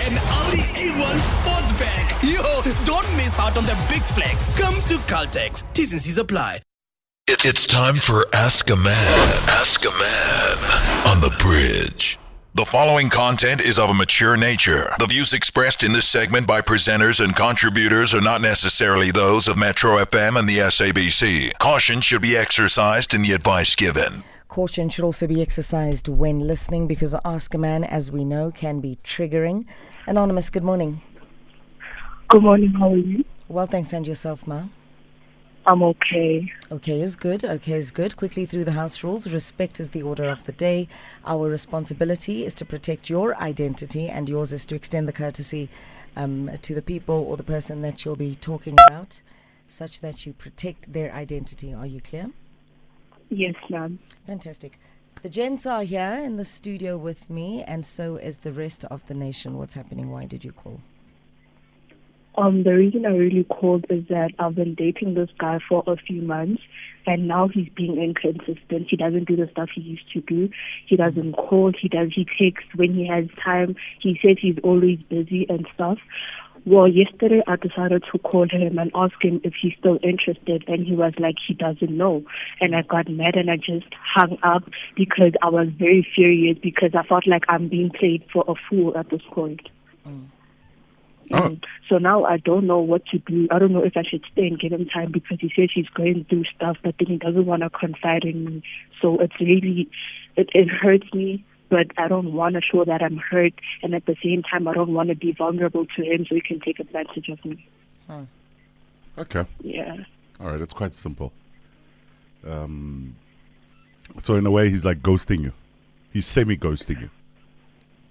an Audi A1 Sportback. Yo, don't miss out on the big flex. Come to Caltex. T's and apply. It's, it's time for Ask a Man. Ask a Man on the bridge. The following content is of a mature nature. The views expressed in this segment by presenters and contributors are not necessarily those of Metro FM and the SABC. Caution should be exercised in the advice given. Caution should also be exercised when listening because Ask a Man, as we know, can be triggering. Anonymous, good morning. Good morning, how are you? Well, thanks, and yourself, Ma. I'm okay. Okay is good. Okay is good. Quickly through the house rules. Respect is the order of the day. Our responsibility is to protect your identity, and yours is to extend the courtesy um, to the people or the person that you'll be talking about, such that you protect their identity. Are you clear? Yes, ma'am. Fantastic. The gents are here in the studio with me, and so is the rest of the nation. What's happening? Why did you call? Um, the reason I really called is that I've been dating this guy for a few months, and now he's being inconsistent. He doesn't do the stuff he used to do. He doesn't call. He does. He takes when he has time. He says he's always busy and stuff. Well, yesterday I decided to call him and ask him if he's still interested, and he was like he doesn't know. And I got mad and I just hung up because I was very furious because I felt like I'm being played for a fool at this point. Mm. Um, so now I don't know what to do. I don't know if I should stay and give him time because he says he's going through stuff, but then he doesn't want to confide in me. So it's really, it, it hurts me, but I don't want to show that I'm hurt. And at the same time, I don't want to be vulnerable to him so he can take advantage of me. Okay. Yeah. All right. It's quite simple. Um, so in a way, he's like ghosting you. He's semi-ghosting you.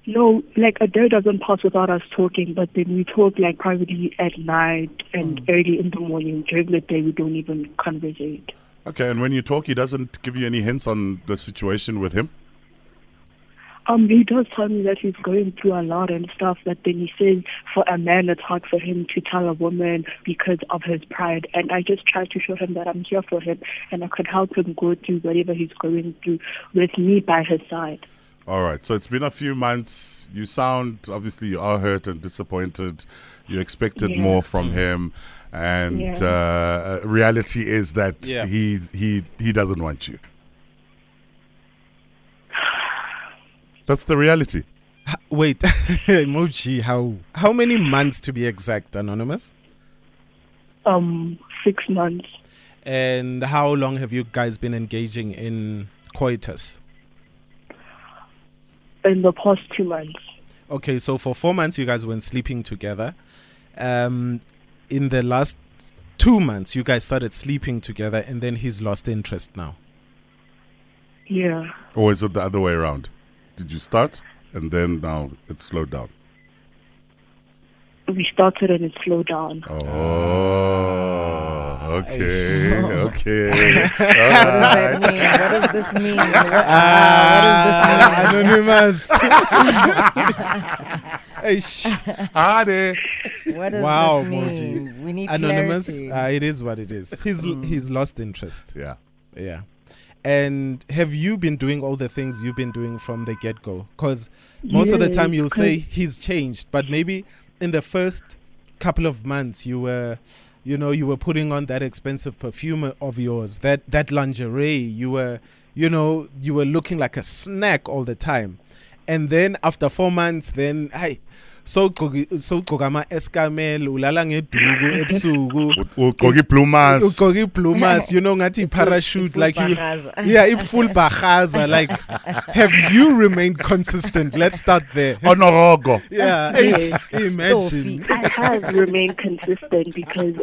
No, like a day doesn't pass without us talking, but then we talk like privately at night and early in the morning. During the day, we don't even conversate. Okay. And when you talk, he doesn't give you any hints on the situation with him. Um, he does tell me that he's going through a lot and stuff, but then he says for a man it's hard for him to tell a woman because of his pride. And I just try to show him that I'm here for him and I could help him go through whatever he's going through with me by his side. All right. So it's been a few months. You sound obviously you are hurt and disappointed. You expected Yeah. more from him, and Yeah. uh, reality is that Yeah. he's he he doesn't want you. That's the reality. Wait, emoji. How how many months to be exact, anonymous? Um, six months. And how long have you guys been engaging in coitus? In the past two months. Okay, so for four months you guys went sleeping together. Um, in the last two months, you guys started sleeping together, and then he's lost interest now. Yeah. Or is it the other way around? Did you start and then now it slowed down? We started and it slowed down. Oh, okay, okay. What does that mean? What does this mean? What, uh, what does this mean? Anonymous. Eish. Ade. What does Wow, this mean? Moji. We need Anonymous. clarity. Uh, it is what it is. He's he's lost interest. Yeah. Yeah. And have you been doing all the things you've been doing from the get go? Because most of the time you'll say he's changed, but maybe in the first couple of months you were, you know, you were putting on that expensive perfume of yours, that that lingerie. You were, you know, you were looking like a snack all the time, and then after four months, then hey. So so ama eskamel ulala ngeduku ebusuku Ugqoke plumas. ugqoke plumas you know ngathi parachute Full like you bagaza. yeah if full bahaza like have you remained consistent let's start there oh, Onorogo. yeah imagine I have remained consistent because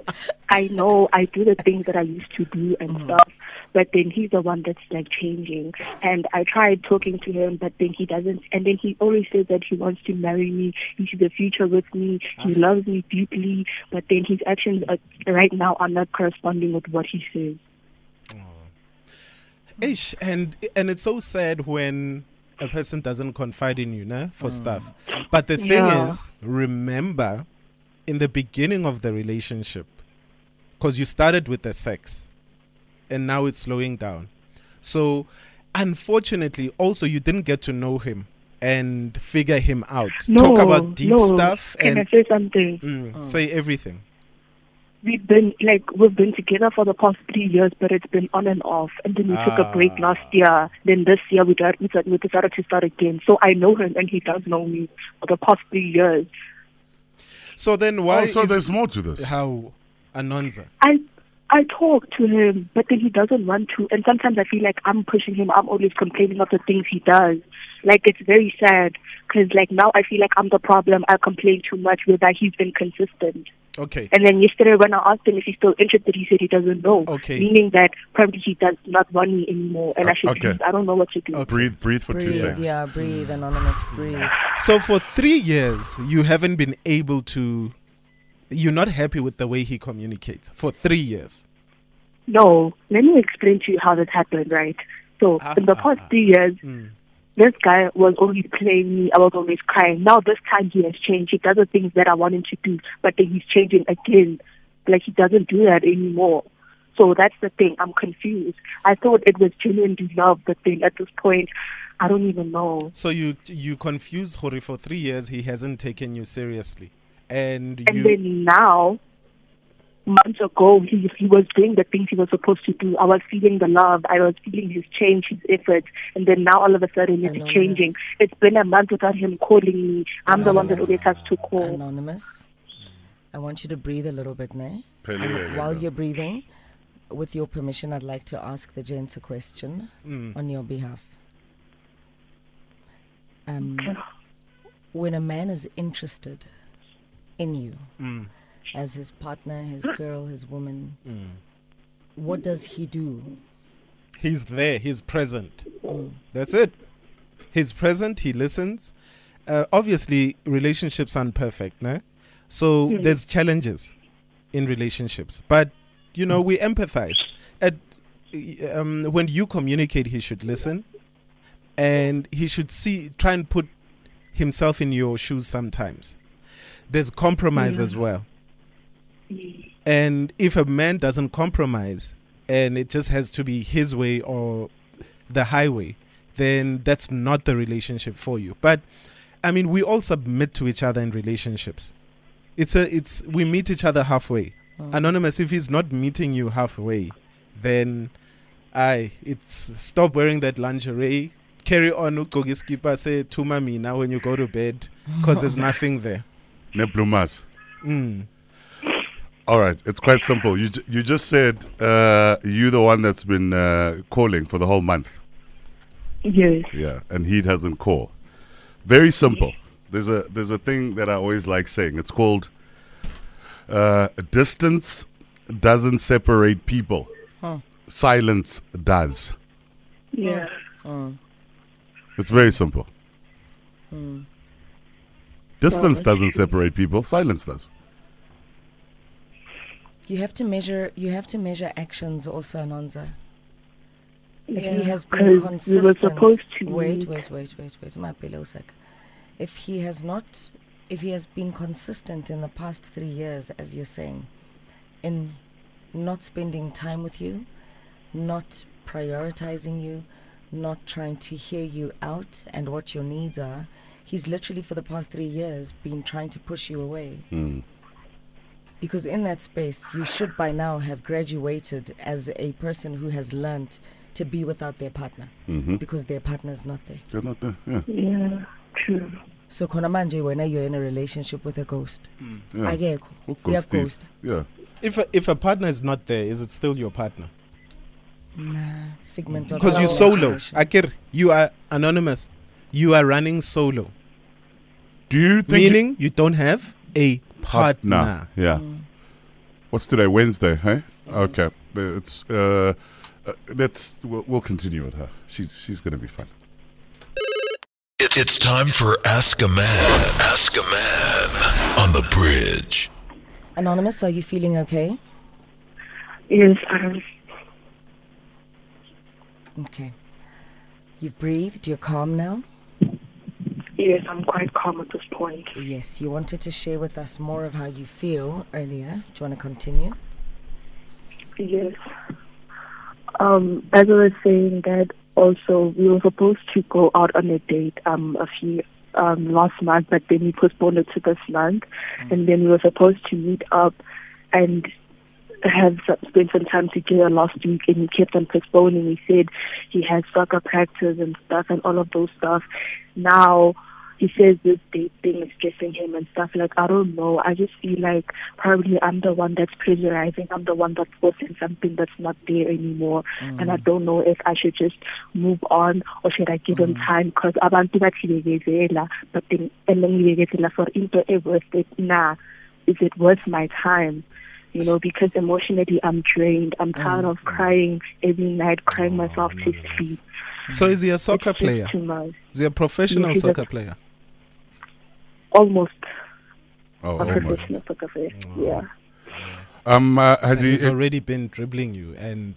I know I do the things that I used to do and mm. stuff. But then he's the one that's like changing. And I tried talking to him, but then he doesn't. And then he always says that he wants to marry me into the future with me. He uh-huh. loves me deeply. But then his actions are, right now are not corresponding with what he says. Oh. Ish, and and it's so sad when a person doesn't confide in you, nah, for mm. stuff. But the thing Yeah. is, remember, in the beginning of the relationship, because you started with the sex, and now it's slowing down. So, unfortunately, also you didn't get to know him. and figure him out. No, Talk about deep no. stuff Can I say something? mm, say everything. We've been like we've been together for the past three years, but it's been on and off. And then we took a break Ah. last year. Then this year we got we decided, we decided to start again. So I know him, and he does know me for the past three years. So then why Oh, so is there's more to this. how Anonza? I I talk to him, but then he doesn't want to. And sometimes I feel like I'm pushing him. I'm always complaining of the things he does. Like it's very sad because like now I feel like I'm the problem. I complain too much with that he's inconsistent. Okay. And then yesterday when I asked him if he's still interested, he said he doesn't know. Okay. Meaning that probably he does not want me anymore, and I should Okay. leave. I don't know what to do. Okay. Breathe, breathe for two Breathe, seconds. yeah, breathe, anonymous, breathe. So for three years, you haven't been able to. You're not happy with the way he communicates for three years. No, let me explain to you how this happened, right? So Ah, in the ah, past ah. three years, Mm. this guy was always playing me. I was always crying. Now this time he has changed. He does the things that I want him to do, but then he's changing again. Like he doesn't do that anymore. So that's the thing. I'm confused. I thought it was genuinely love, but then at this point, I don't even know. So you you confused Hori for three years. He hasn't taken you seriously, and And you. then now, months ago, he he was doing the things he was supposed to do. I was feeling the love. I was feeling his change, his efforts. And then now, all of a sudden, it's Anonymous. changing. It's been a month without him calling me. I'm the one that always has to call. Anonymous, I want you to breathe a little bit, ne? Pele, And pele, while you're breathing, with your permission, I'd like to ask the gents a question Mm. on your behalf. Um, when a man is interested in you Mm. as his partner, his girl, his woman, Mm. what does he do? He's there. He's present. That's it. He's present. He listens. Uh, obviously, relationships aren't perfect, no? So there's challenges in relationships, but you know we empathize. At um, when you communicate, he should listen, and he should see, try and put himself in your shoes. Sometimes there's compromise as well. And if a man doesn't compromise and it just has to be his way or the highway, then that's not the relationship for you. But I mean, we all submit to each other in relationships. It's a it's we meet each other halfway. Oh. Anonymous, if he's not meeting you halfway, then I it's stop wearing that lingerie. Carry on say to mommy now when you go to bed because there's nothing there. Neplumas. Mm. All right, it's quite simple. You ju- you just said uh, you the one that's been uh, calling for the whole month. Yes. Yeah, and he doesn't call. Very simple. There's a there's a thing that I always like saying. It's called uh, distance doesn't separate people. Silence does. Yeah. It's very simple. Distance doesn't separate people. Silence does. You have to measure. You have to measure actions also, Nonza. If he Yeah, has 'cause been consistent, wait, wait, wait, wait, wait, my pillow sack. If he has not, if he has been consistent in the past three years, as you're saying, in not spending time with you, not prioritizing you, not trying to hear you out and what your needs are, he's literally for the past three years been trying to push you away. Hmm. Because in that space, you should by now have graduated as a person who has learned to be without their partner mm-hmm. because their partner's not there. They're not there. Yeah. Yeah. True. So khona manje when you're in a relationship with a ghost, hmm. yeah. akekho, Who goes Steve? ghost. Yeah. If a, if a partner is not there, is it still your partner? Nah, figment of Because you're solo. Akir, you are anonymous. You are running solo. Do you think Meaning you don't have a partner. Yeah. What's today? Wednesday, hey? Okay. It's uh, uh let's we'll, we'll continue with her. She's she's gonna be fun. It's, it's time for Ask a Man. Ask a Man on the bridge. Anonymous, are you feeling okay? Yes. I am. Okay. You've breathed, you're calm now? Yes. I'm quite calm at this point. Yes, you wanted to share with us more of how you feel earlier. Do you want to continue? Yes. Um, as I was saying that also we were supposed to go out on a date um a few um last month, but then we postponed it to this month, and then we were supposed to meet up and have some, spend some time together last week, and he kept on postponing. He said he had soccer practice and stuff and all of those stuff. Now he says this date thing is stressing him and stuff. Like I don't know. I just feel like probably I'm the one that's pressurizing. I'm the one that's forcing something that's not there anymore. And I mm. don't know if I should just move on or should I give him mm. time because abantu bathi but then ngibekezela for into worth it nah is it worth my time you know because emotionally i'm drained i'm tired of mm. crying every night crying oh, myself to sleep So is he a soccer player? Is he a professional he's a- soccer player? Almost Oh, a almost. professional soccer player yeah Um, uh, has And he? he's already been dribbling you and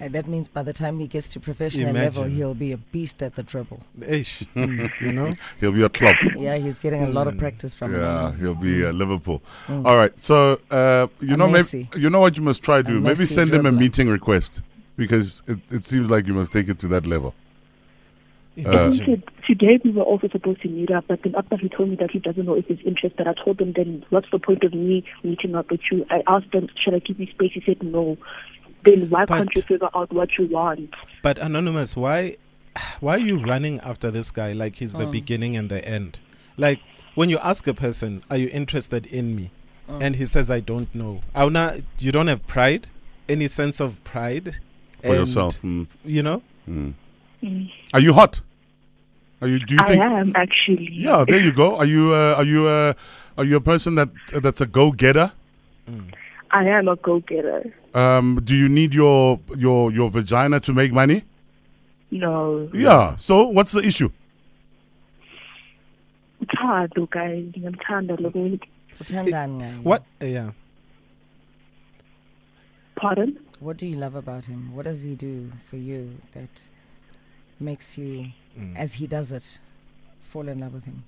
And that means by the time he gets to professional level, he'll be a beast at the dribble. eish, you know? He'll be a club. Yeah, he's getting a lot of Mm. practice from Yeah, Anonymous. he'll be uh, Liverpool. Mm. All right. So uh, you A know, maybe, you know what you must try do. Maybe Messi send him a meeting request because it, it seems like you must take it to that level. I Imagine. think that today we were also supposed to meet up, but then after he told me that he doesn't know if he's interested, I told him then what's the point of me meeting up with you? I asked him, should I give you space? He said no. Then why But- can't you figure out what you want? But anonymous, why why are you running after this guy like he's the Mm. beginning and the end? Like when you ask a person, "Are you interested in me?" Mm. and he says, "I don't know." Auna, you don't have pride, any sense of pride For And, yourself. Mm, You know, mm. Mm. Are you hot? Are you? Do you I think? am actually. Yeah, there you go. Are you? Uh, are you? Uh, are you a person that that's a go getter? I am a go-getter. Um, do you need your your your vagina to make money? No. Yeah. So what's the issue? Uthando, guys. Ngiyamthanda lo muntu. Uthandani ngaye? what? Yeah, Pardon? What do you love about him? What does he do for you that makes you, Mm. as he does it, fall in love with him?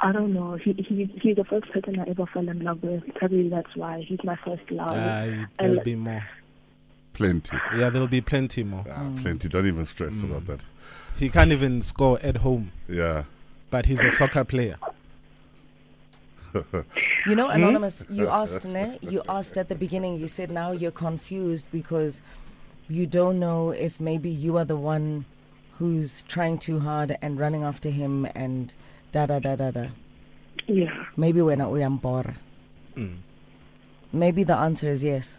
I don't know. He, he he's the first person I ever fell in love with. Probably that's why he's my first love. Aye, I there'll li- be more. Plenty. Yeah, there'll be plenty more. Ah, plenty. Don't even stress Mm. about that. He can't even score at home, Yeah. but he's a soccer player. You know, Hmm? Anonymous, you asked, ne? You asked at the beginning, you said now you're confused because you don't know if maybe you are the one who's trying too hard and running after him and da da da da da. yeah. Maybe we're not uyambora. Mm. Maybe the answer is yes.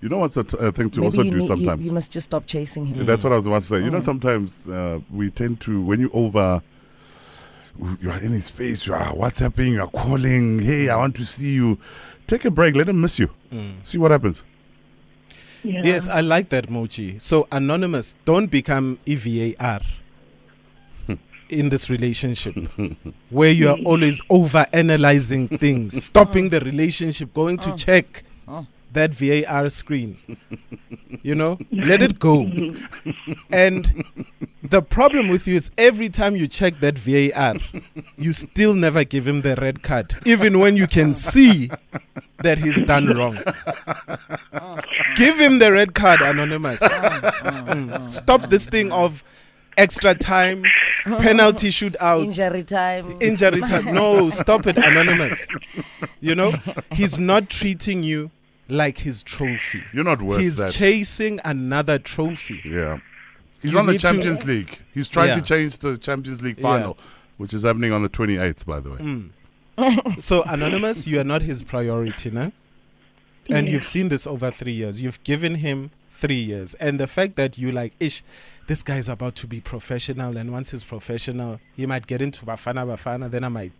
You know what's a t- a thing to Maybe also you, do need, you, sometimes. you must just stop chasing him. That's what I was about to say. You know, Mm. sometimes uh, we tend to, when you over, you are in his face, you are WhatsApping, you are calling, hey, I want to see you. Take a break, let him miss you. Mm. See what happens. Yeah. Yes, I like that, Mochi. So, anonymous, don't become E EVAR hmm. in this relationship where you are always over analyzing things, stopping the relationship, going to Oh. check Oh. that VAR screen. You know, let it go. And the problem with you is every time you check that VAR, you still never give him the red card, even when you can see that he's done wrong. Give him the red card, Anonymous. Mm. Stop this thing of extra time, penalty shootouts, Injury time. injury time. No, stop it, Anonymous. You know, he's not treating you like his trophy. You're not worth He's that. chasing another trophy. yeah. He's You on the need to- Champions League. He's trying Yeah. to change the Champions League Yeah. final, which is happening on the 28th, by the way. Mm. so, Anonymous, you are not his priority, no? And Yeah. you've seen this over three years. You've given him three years. And the fact that you like, ish, this guy's about to be professional. And once he's professional, he might get into Bafana Bafana. Then I might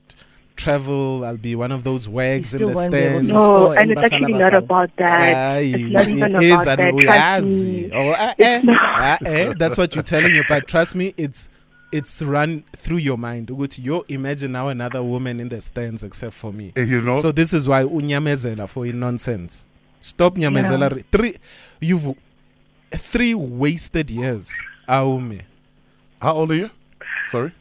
travel. I'll be one of those wags in the won't be able stands. No, and it's actually Bafana not about that. Aye, It's not even it is about and that. Trust me. Oh, eh, eh, not. eh, eh, that's what you're telling you. But trust me, it's it's run through your mind. Ukuthi you imagine now another woman in the stands except for me. Eh, You know? So this is why unyamezela for in nonsense. Stop nyamezela. Yeah. Three, you've three wasted years. Aume. How old are you? Sorry?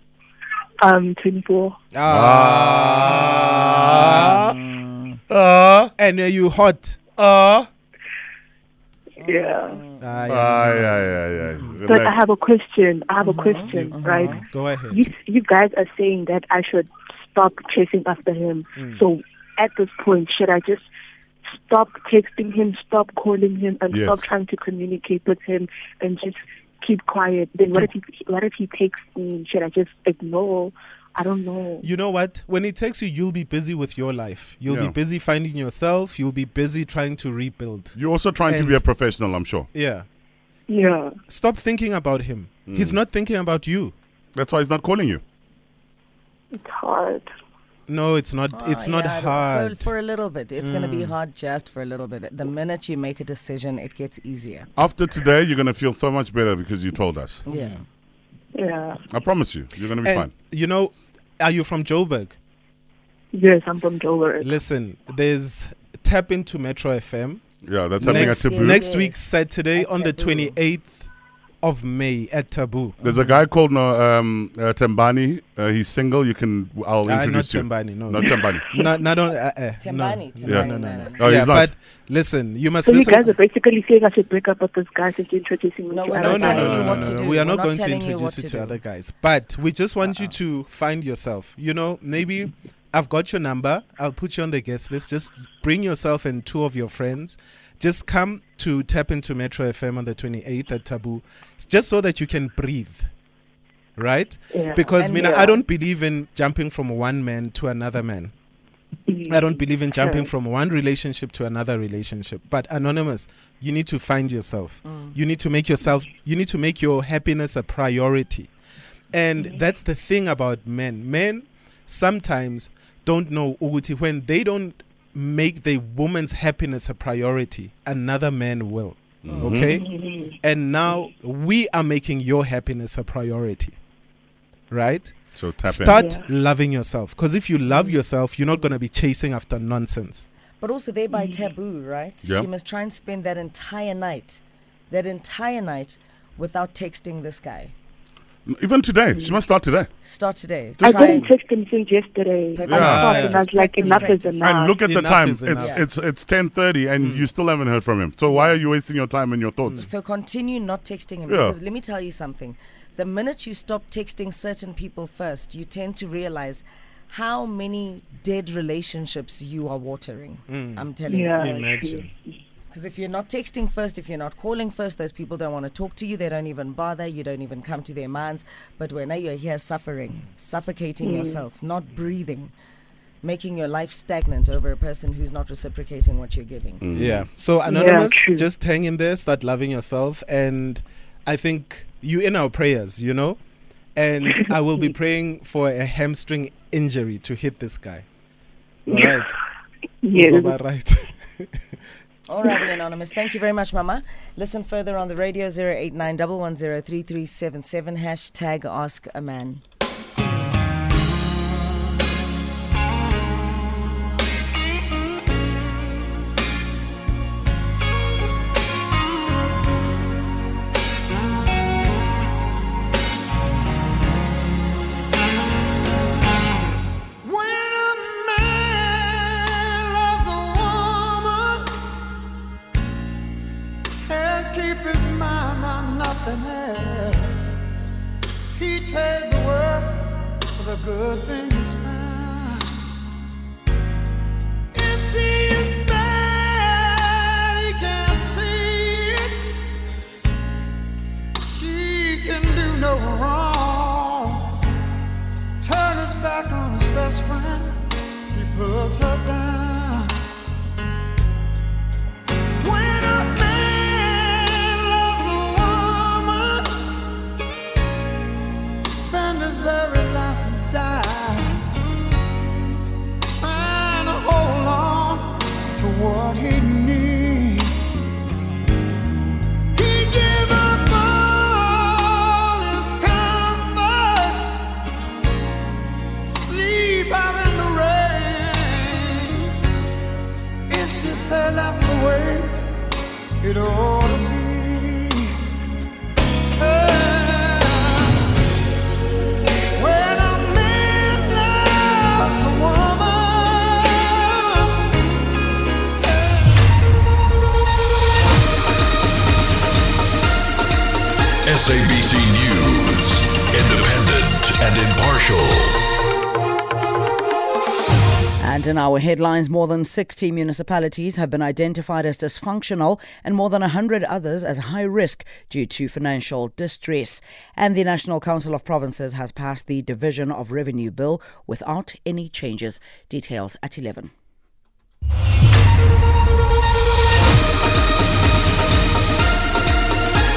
Um, 24. Ah. Ah. And are you hot? Ah. Yeah. Ah, yeah, Ah, yeah, yeah, yeah. But Like- I have a question. I have a question, right? Go ahead. You you guys are saying that I should stop chasing after him. So at this point, should I just stop texting him, stop calling him, and Yes. stop trying to communicate with him, and just keep quiet? Then what if he what if he takes me? Should I just ignore? I don't know. You know what? When it takes you, you'll be busy with your life. You'll Yeah. be busy finding yourself. You'll be busy trying to rebuild. You're also trying to be a professional, I'm sure. Yeah. Yeah. Stop thinking about him. He's not thinking about you. That's why he's not calling you. It's hard. No, it's not. it's Oh, not yeah, hard. Mm. For, for a little bit. It's going to be hard just for a little bit. The minute you make a decision, it gets easier. After today, you're going to feel so much better because you told us. Yeah. Yeah. I promise you, you're going to be and fine. you know, are you from Joburg? Yes, I'm from Joburg. Listen, there's tap into Metro FM Yeah, that's happening next, at Taboo. next Yes. week Saturday At on the 28th of May at Taboo. There's a guy called no, um, uh, Tembani. Uh, he's single. You can. I'll Uh, not introduce you. Tembani, no. Not Tembani. not, not on. Uh, uh, Tembani, no. Tembani, no, no, no, no, no, no. no. Oh, yeah, he's not. but listen, you must So you guys are basically saying I should break up with this guy since you're introducing me No, to we're no, other no, no, guys. no, you no, what no, to no. do. We are We're not not going to telling you introduce you to to other guys, but we just want you to find yourself. You know, maybe I've got your number. I'll put you on the guest list. Just bring yourself and two of your friends. Just come to tap into Metro FM on the 28th at Taboo, just so that you can breathe. Right? Yeah. Because And Mina, yeah. I don't believe in jumping from one man to another man. I don't believe in jumping from one relationship to another relationship. But anonymous, you need to find yourself. Mm. You need to make yourself. You need to make your happiness a priority. And mm-hmm. that's the thing about men. Men sometimes don't know Uguti when they don't make the woman's happiness a priority, another man will. Mm-hmm. Okay? Mm-hmm. And now we are making your happiness a priority. Right? So tap. Start Yeah. loving yourself. Because if you love mm-hmm. yourself, you're not going to be chasing after nonsense. But also thereby taboo, right? Yeah. She must try and spend that entire night, that entire night without texting this guy. Even today, she must start today. Start today. I Try- didn't text him since yesterday. Yeah, I thought, yeah. and I was like, Practice, enough is enough. And look at the Enough time. It's enough. it's it's ten thirty, and hmm. you still haven't heard from him. So why are you wasting your time and your thoughts? Hmm. So continue not texting him Yeah. because let me tell you something. The minute you stop texting certain people first, you tend to realize how many dead relationships you are watering. Hmm. I'm telling you. yeah, Imagine. True. Because if you're not texting first, if you're not calling first, those people don't want to talk to you. They don't even bother. You don't even come to their minds. But when you're here suffering, suffocating mm. yourself, not breathing, making your life stagnant over a person who's not reciprocating what you're giving. Mm. Yeah. Mm. So anonymous, true. just hang in there, start loving yourself, and I think you in our prayers, you know, and I will be praying for a hamstring injury to hit this guy. All right. Yes. Uzoba right. Alrighty, Anonymous. Thank you very much, Mama. Listen further on the radio 089 110 Hashtag Ask a Man. And in our headlines, more than 60 municipalities have been identified as dysfunctional and more than 100 others as high risk due to financial distress. And the National Council of Provinces has passed the Division of Revenue Bill without any changes. Details at 11.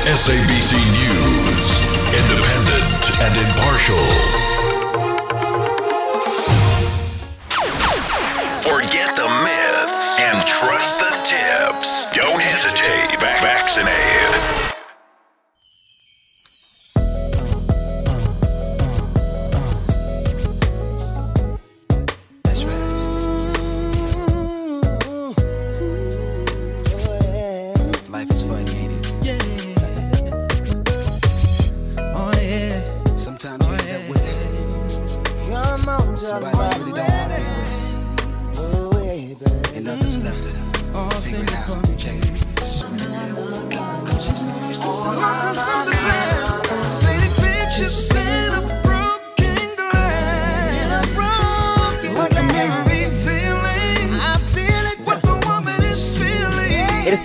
SABC News, independent and impartial. Forget the myths and trust the tips. Don't hesitate. Vaccinate.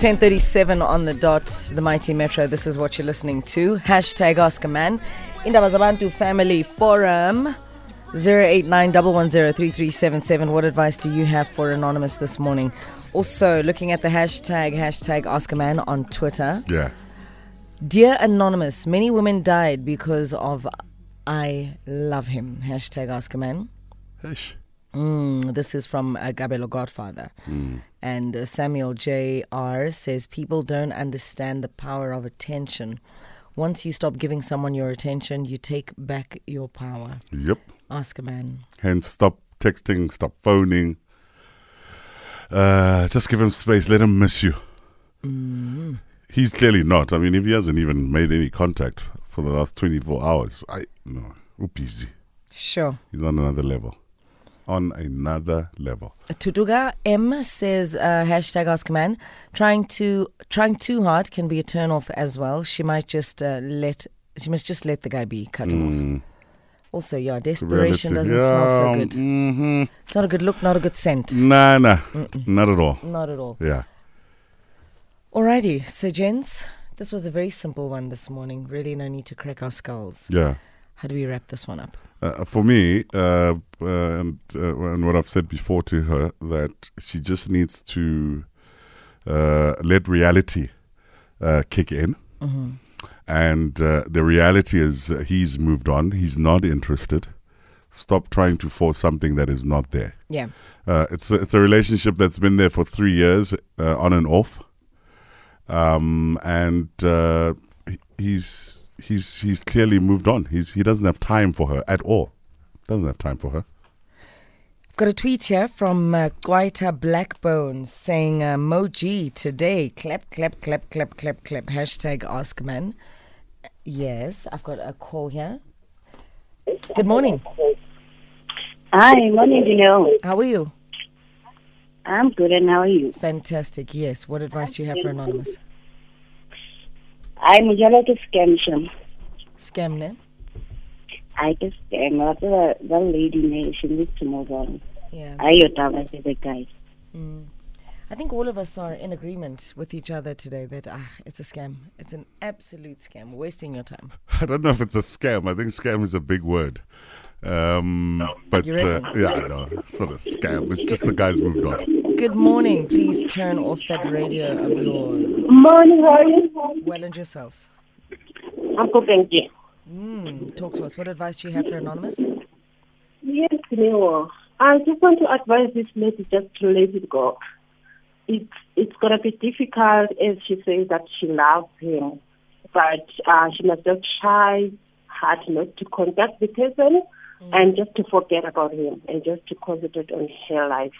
10.37 on the dot, the Mighty Metro. This is what you're listening to. Hashtag Ask a Man. Indaba Family Forum. 0891103377. What advice do you have for Anonymous this morning? Also, looking at the hashtag, hashtag Ask a Man on Twitter. Yeah. Dear Anonymous, many women died because of I love him. Hashtag Ask a Man. Mm, this is from uh, Gabelo Godfather. And uh, Samuel J.R. says people don't understand the power of attention. Once you stop giving someone your attention, you take back your power. Yep. Ask a man. Hence, stop texting, stop phoning. Uh, just give him space. Let him miss you. He's clearly not. I mean, if he hasn't even made any contact for the last 24 hours, I no, oopsie. Sure. He's on another level. On another level. Tuduga M says uh, hashtag Ask Man. Trying to trying too hard can be a turn off as well. She might just uh, let she must just let the guy be, cut him off. Also, yeah, desperation doesn't smell so good. hmm It's not a good look, not a good scent. Nah, nah, not at all. Not at all. Yeah. Alrighty, so gents, this was a very simple one this morning. Really, no need to crack our skulls. Yeah. How do we wrap this one up? Uh, for me, uh, uh, and, uh, and what I've said before to her, that she just needs to uh, let reality uh, kick in. And uh, the reality is, uh, he's moved on. He's not interested. Stop trying to force something that is not there. Yeah. Uh, it's a, it's a relationship that's been there for three years, uh, on and off, um, and uh, he's he's he's clearly moved on. He's he doesn't have time for her at all. Doesn't have time for her. I've got a tweet here from uh, Kwaita Blackbone saying, uh, Moji today, clap, clap, clap, clap, clap, clap. Hashtag Ask Man. Yes, I've got a call here. Good morning. Hi, morning, Janelle. How are you? I'm good, and how are you? Fantastic. Yes. What advice do you have for Anonymous? I'm Mujala to scam him. Scam, ne? I just scam. After the lady name, she needs to move on. Yeah. I your time as the guy. I think all of us are in agreement with each other today that ah, it's a scam. It's an absolute scam. Wasting your time. I don't know if it's a scam. I think scam is a big word. Um, but You uh, yeah, I know it's not a scam. It's just the guy's moved on. Good morning. Please turn off that radio of yours. Morning, how are you? Well and yourself. I'm good, thank you. Mm, talk to us. What advice do you have for Anonymous? Yes, Leo. I just want to advise this lady just to let it go. It's it's gonna be difficult as she says that she loves him, but uh, she must just try hard not to contact the person and just to forget about him and just to concentrate on her life.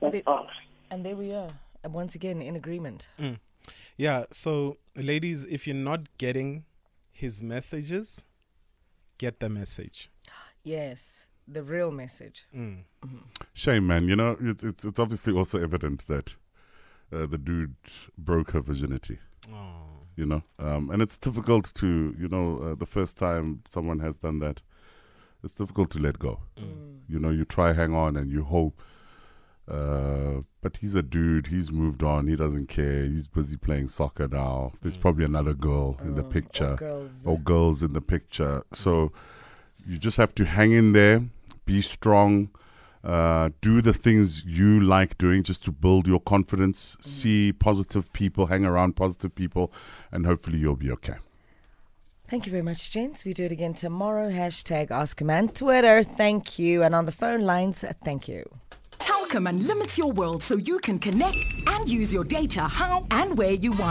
That's The- all. And there we are. Once again, in agreement. Yeah, so ladies, if you're not getting his messages, get the message. Yes, the real message. Shame, man. You know, it's it's, it's obviously also evident that uh, the dude broke her virginity. you know. Um, and it's difficult to, you know, uh, the first time someone has done that, it's difficult to let go. You know, you try hang on and you hope. Uh, but he's a dude. He's moved on. He doesn't care. He's busy playing soccer now. There's probably another girl in the Oh, or picture girls. or girls in the picture. So you just have to hang in there, be strong, uh, do the things you like doing just to build your confidence, see positive people, hang around positive people, and hopefully you'll be okay. Thank you very much, gents. We do it again tomorrow. Hashtag Ask a Man. Twitter, thank you. And on the phone lines, thank you. Telkom limits your world so you can connect and use your data how and where you want.